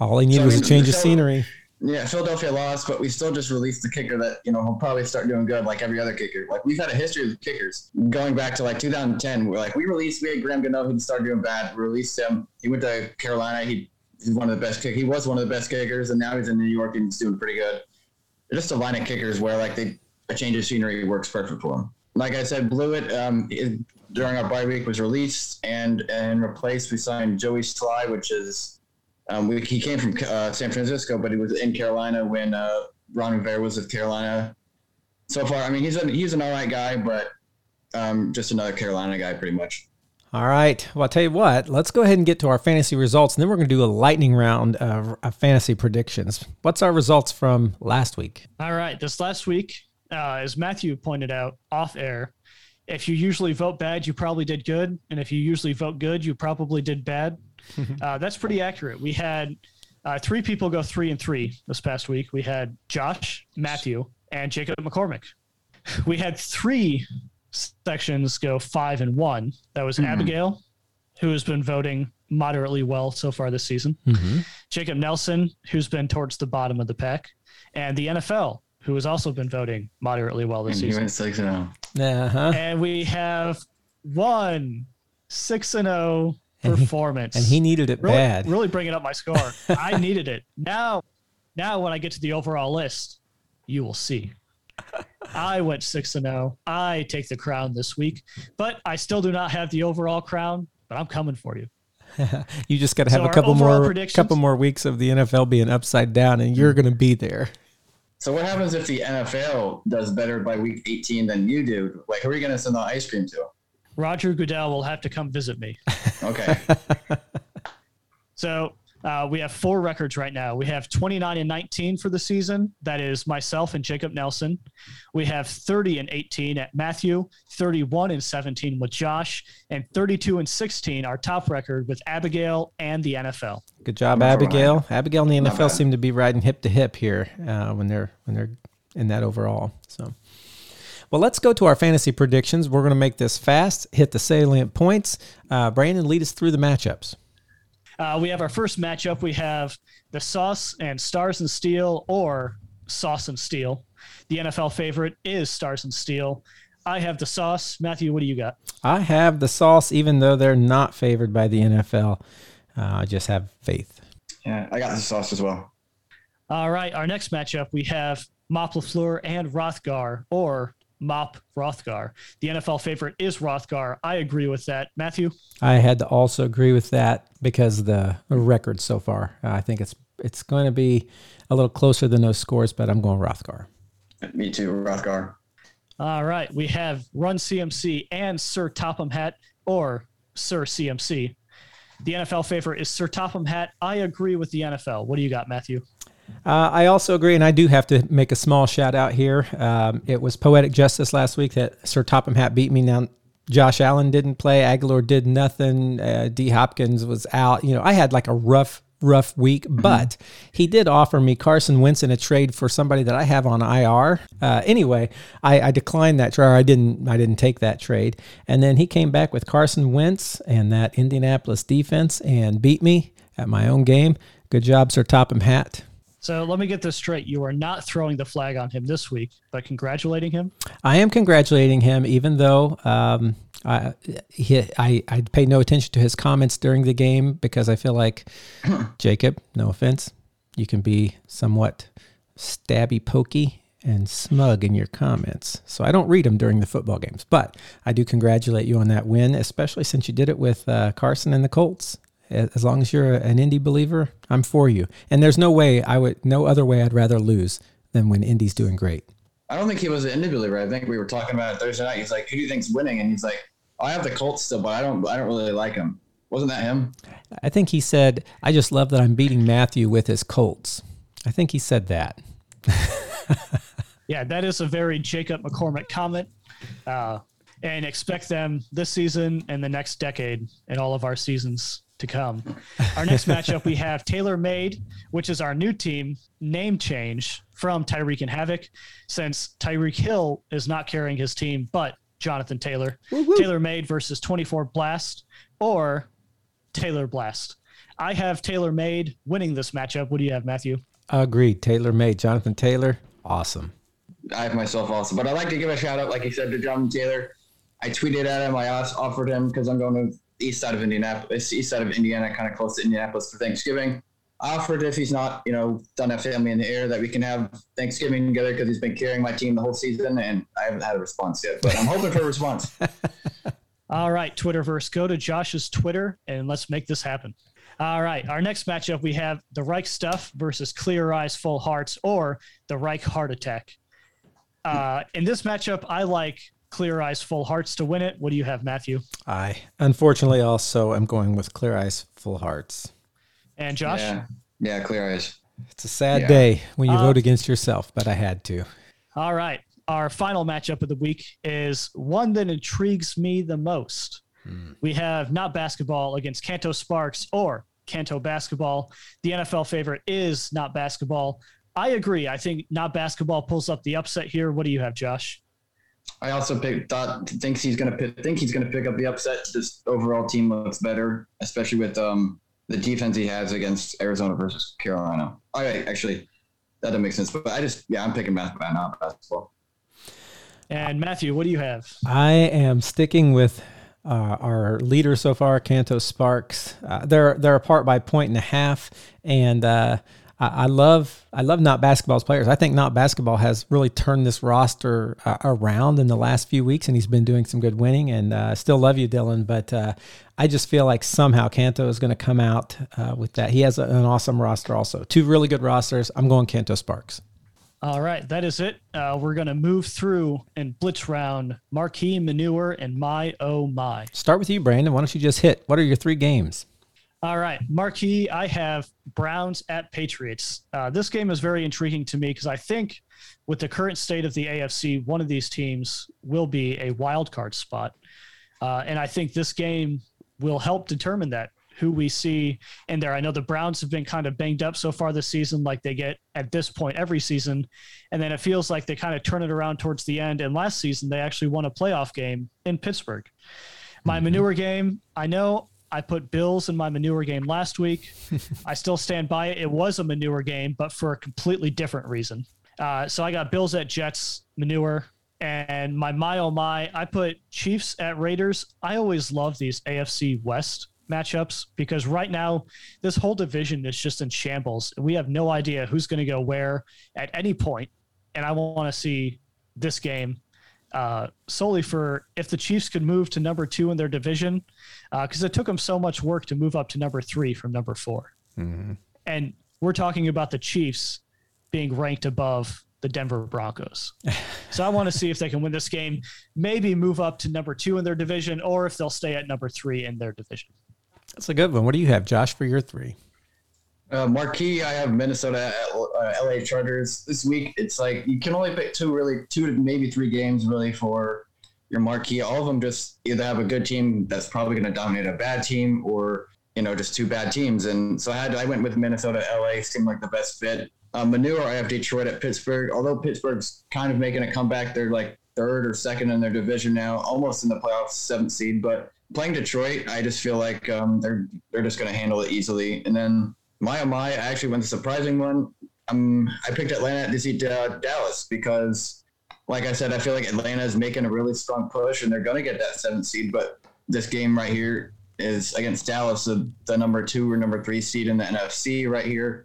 All he needed So, was a change of scenery. Yeah, Philadelphia lost, but we still just released the kicker that you know will probably start doing good, like every other kicker. Like we've had a history of kickers going back to like 2010. We're like we released, we had Graham Gano, he started doing bad. We released him. He went to Carolina. He, he's one of the best kick. He was one of the best kickers, and now he's in New York and he's doing pretty good. They're just a line of kickers where like they a change of scenery works perfect for them. Like I said, Blewitt um, it- during our bye week was released, and and replaced we signed Joey Slye, which is um, we, he came from uh, San Francisco, but he was in Carolina when uh, Ron Rivera was with Carolina. So far, I mean, he's an he's an all right guy, but um, just another Carolina guy, pretty much. All right. Well, I'll tell you what, let's go ahead and get to our fantasy results, and then we're going to do a lightning round of, of fantasy predictions. What's our results from last week? All right. This last week, uh, as Matthew pointed out off air, if you usually vote bad, you probably did good. And if you usually vote good, you probably did bad. uh, that's pretty accurate. We had uh, three people go three and three this past week. We had Josh, Matthew, and Jacob McCormick. We had three sections go five and one. That was Mhm. Abigail, who has been voting moderately well so far this season, Mm-hmm. Jacob Nelson, who's been towards the bottom of the pack, and the NFL, who has also been voting moderately well this And season. went six and oh. Uh-huh. And we have one six and zero And he- performance. And he needed it really, bad. really bringing up my score. I needed it. Now, now when I get to the overall list, you will see. I went six and zero. I take the crown this week, but I still do not have the overall crown. But I'm coming for you. You just got to have So a couple more couple more weeks of the NFL being upside down, and you're going to be there. So what happens if the NFL does better by week 18 than you do? Like, who are you going to send the ice cream to? Roger Goodell will have to come visit me. Okay. So uh, we have four records right now. We have 29 and 19 for the season. That is myself and Jacob Nelson. We have 30 and 18 at Matthew, 31 and 17 with Josh, and 32 and 16, our top record with Abigail and the NFL. Good job, Not Abigail. Abigail and the NFL seem to be riding hip to hip here uh, when they're when they're in that overall. So, well, let's go to our fantasy predictions. We're going to make this fast. Hit the salient points. Uh, Brandon, lead us through the matchups. Uh, we have our first matchup. We have the Sauce and Stars and Steel or Sauce and Steel. The NFL favorite is Stars and Steel. I have the Sauce. Matthew, what do you got? I have the sauce, even though they're not favored by the NFL. Uh, I just have faith. yeah, I got the sauce as well. All right, our next matchup we have Mop LaFleur and Rothgar, or Mop Rothgar. The NFL favorite is Rothgar. I agree with that. Matthew, I had to also agree with that because the record so far. Uh, I think it's it's going to be a little closer than those scores, but I'm going Rothgar. Me too, Rothgar. all right, we have Run CMC and Sir Topham Hat, or Sir CMC. The NFL favorite is Sir Topham Hat. I agree with the NFL. What do you got, Matthew? Uh, I also agree, and I do have to make a small shout out here. Um, it was poetic justice last week that Sir Topham Hat beat me. Now, Josh Allen didn't play. Aguilar did nothing. Uh, D. Hopkins was out. You know, I had like a rough, rough week, but he did offer me Carson Wentz in a trade for somebody that I have on IR. Uh, anyway, I, I declined that trade. I didn't. I didn't take that trade. And then he came back with Carson Wentz and that Indianapolis defense and beat me at my own game. Good job, Sir Topham Hat. So let me get this straight. You are not throwing the flag on him this week, but congratulating him. I am congratulating him, even though um, I, he, I I paid no attention to his comments during the game because I feel like Jacob, no offense, you can be somewhat stabby, pokey, and smug in your comments. So I don't read them during the football games, but I do congratulate you on that win, especially since you did it with uh, Carson and the Colts. As long as you're an Indy believer, I'm for you. And there's no way I would, no other way I'd rather lose than when Indy's doing great. I don't think he was an Indy believer. I think we were talking about it Thursday night. He's like, "Who do you think's winning?" And he's like, "I have the Colts still, but I don't. I don't really like him." Wasn't that him? I think he said, I just love that I'm beating Matthew with his Colts. I think he said that. Yeah, that is a very Jacob McCormick comment. Uh, and expect them this season and the next decade and all of our seasons to come. Our next matchup, we have Taylor Made, which is our new team name change from Tyreek and Havoc, since Tyreek Hill is not carrying his team, but Jonathan Taylor. Taylor Made versus 24 Blast or Taylor Blast. I have Taylor Made winning this matchup. What do you have, Matthew? Agreed. Taylor made Jonathan Taylor. Awesome. I have myself also, but I'd like to give a shout out, like he said, to Jonathan Taylor. I tweeted at him. I offered him because I'm going to the east side of Indianapolis, east side of Indiana, kind of close to Indianapolis for Thanksgiving. I offered if he's not, you know, done have family in the air that we can have Thanksgiving together because he's been carrying my team the whole season, and I haven't had a response yet. But I'm hoping for a response. All right, Twitterverse, go to Josh's Twitter and let's make this happen. All right, our next matchup we have the Reich Stuff versus Clear Eyes Full Hearts or the Reich Heart Attack. Uh, in this matchup, I like Clear Eyes Full Hearts to win it. What do you have, Matthew I unfortunately also am going with Clear Eyes, Full Hearts. and Josh? Yeah, yeah, clear eyes. It's a sad Yeah. day when you Uh, vote against yourself, but I had to. All right, our final matchup of the week is one that intrigues me the most. We have not basketball against Canto Sparks or Canto basketball. The NFL favorite is not basketball. I agree. I think not basketball pulls up the upset here. What do you have, Josh? I also pick, thought thinks he's gonna pick, think he's gonna pick up the upset. This overall team looks better, especially with um, the defense he has against Arizona versus Carolina. All right, actually, that doesn't make sense. But I just yeah, I'm picking basketball, not basketball. And Matthew, what do you have? I am sticking with uh, our leader so far, Canto Sparks. Uh, they're they're apart by point and a half, and uh, I, I, love I love not basketball's players. I think not basketball has really turned this roster uh, around in the last few weeks, and he's been doing some good winning. And uh, still love you, Dylan, but uh, I just feel like somehow Canto is going to come out with that. He has a, an awesome roster, also two really good rosters. I'm going Canto Sparks. All right, that is it. Uh, we're going to move through and blitz round Marquee Manure and My Oh My. Start with you, Brandon. Why don't you just hit? What are your three games? All right, Marquee, I have Browns at Patriots. Uh, this game is very intriguing to me because I think with the current state of the AFC, one of these teams will be a wild card spot. Uh, and I think this game will help determine that who we see in there. I know the Browns have been kind of banged up so far this season, like they get at this point every season. And then it feels like they kind of turn it around towards the end. And last season, they actually won a playoff game in Pittsburgh. My mm-hmm. manure game, I know I put Bills in my manure game last week. I still stand by it. It was a manure game, but for a completely different reason. Uh, so I got Bills at Jets, manure. And my my oh my, I put Chiefs at Raiders. I always love these AFC West matchups because right now this whole division is just in shambles. We have no idea who's going to go where at any point, and I want to see this game uh, solely for if the Chiefs could move to number two in their division because uh, it took them so much work to move up to number three from number 4 mm-hmm. and we're talking about the Chiefs being ranked above the Denver Broncos. so I want to see if they can win this game, maybe move up to number two in their division, or if they'll stay at number three in their division. That's a good one. What do you have, Josh, for your three? Uh, marquee, I have Minnesota, uh, LA Chargers this week. It's like you can only pick two, really, two to maybe three games, really, for your marquee. All of them just either have a good team that's probably going to dominate a bad team, or you know, just two bad teams. And so I had I went with Minnesota, LA seemed like the best fit. Um, manure, I have Detroit at Pittsburgh. Although Pittsburgh's kind of making a comeback, they're like third or second in their division now, almost in the playoffs, seventh seed, but playing Detroit, I just feel like um, they're they're just going to handle it easily. And then my oh my, I actually went the surprising one. Um, I picked Atlanta to see uh, Dallas because, like I said, I feel like Atlanta is making a really strong push and they're going to get that seventh seed. But this game right here is against Dallas, the, the number two or number three seed in the NFC right here.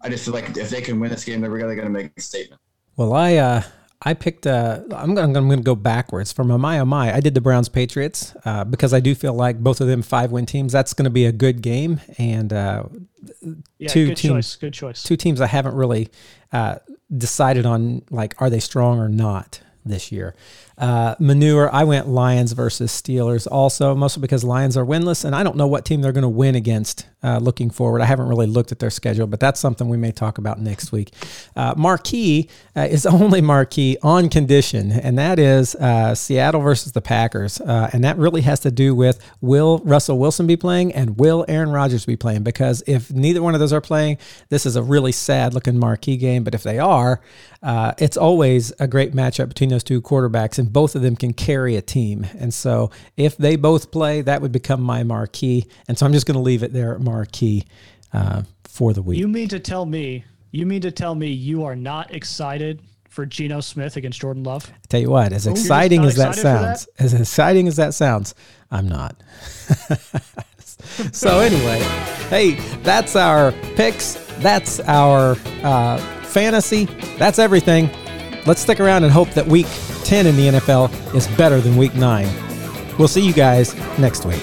I just feel like if they can win this game, they're really going to make a statement. Well, I uh, I picked. Uh, I'm going. I'm going to go backwards from a my oh my. I did the Browns Patriots uh, because I do feel like both of them five win teams. That's going to be a good game, and uh, yeah, two good teams. Choice, good choice. Two teams I haven't really uh, decided on. Like, are they strong or not this year? Uh, manure, I went Lions versus Steelers also, mostly because Lions are winless, and I don't know what team they're going to win against uh, looking forward. I haven't really looked at their schedule, but that's something we may talk about next week. Uh, marquee uh, is only marquee on condition, and that is uh, Seattle versus the Packers. Uh, and that really has to do with will Russell Wilson be playing and will Aaron Rodgers be playing? Because if neither one of those are playing, this is a really sad looking marquee game. But if they are, it's always a great matchup between those two quarterbacks and both of them can carry a team. And so if they both play, that would become my marquee. And so I'm just going to leave it there at uh, for the week. You mean to tell me? You mean to tell me you are not excited for Geno Smith against Jordan Love? I tell you what, as exciting as that sounds, that? as exciting as that sounds, I'm not. so anyway, hey, that's our picks. That's our uh, fantasy. That's everything. Let's stick around and hope that week 10 in the NFL is better than week 9. We'll see you guys next week.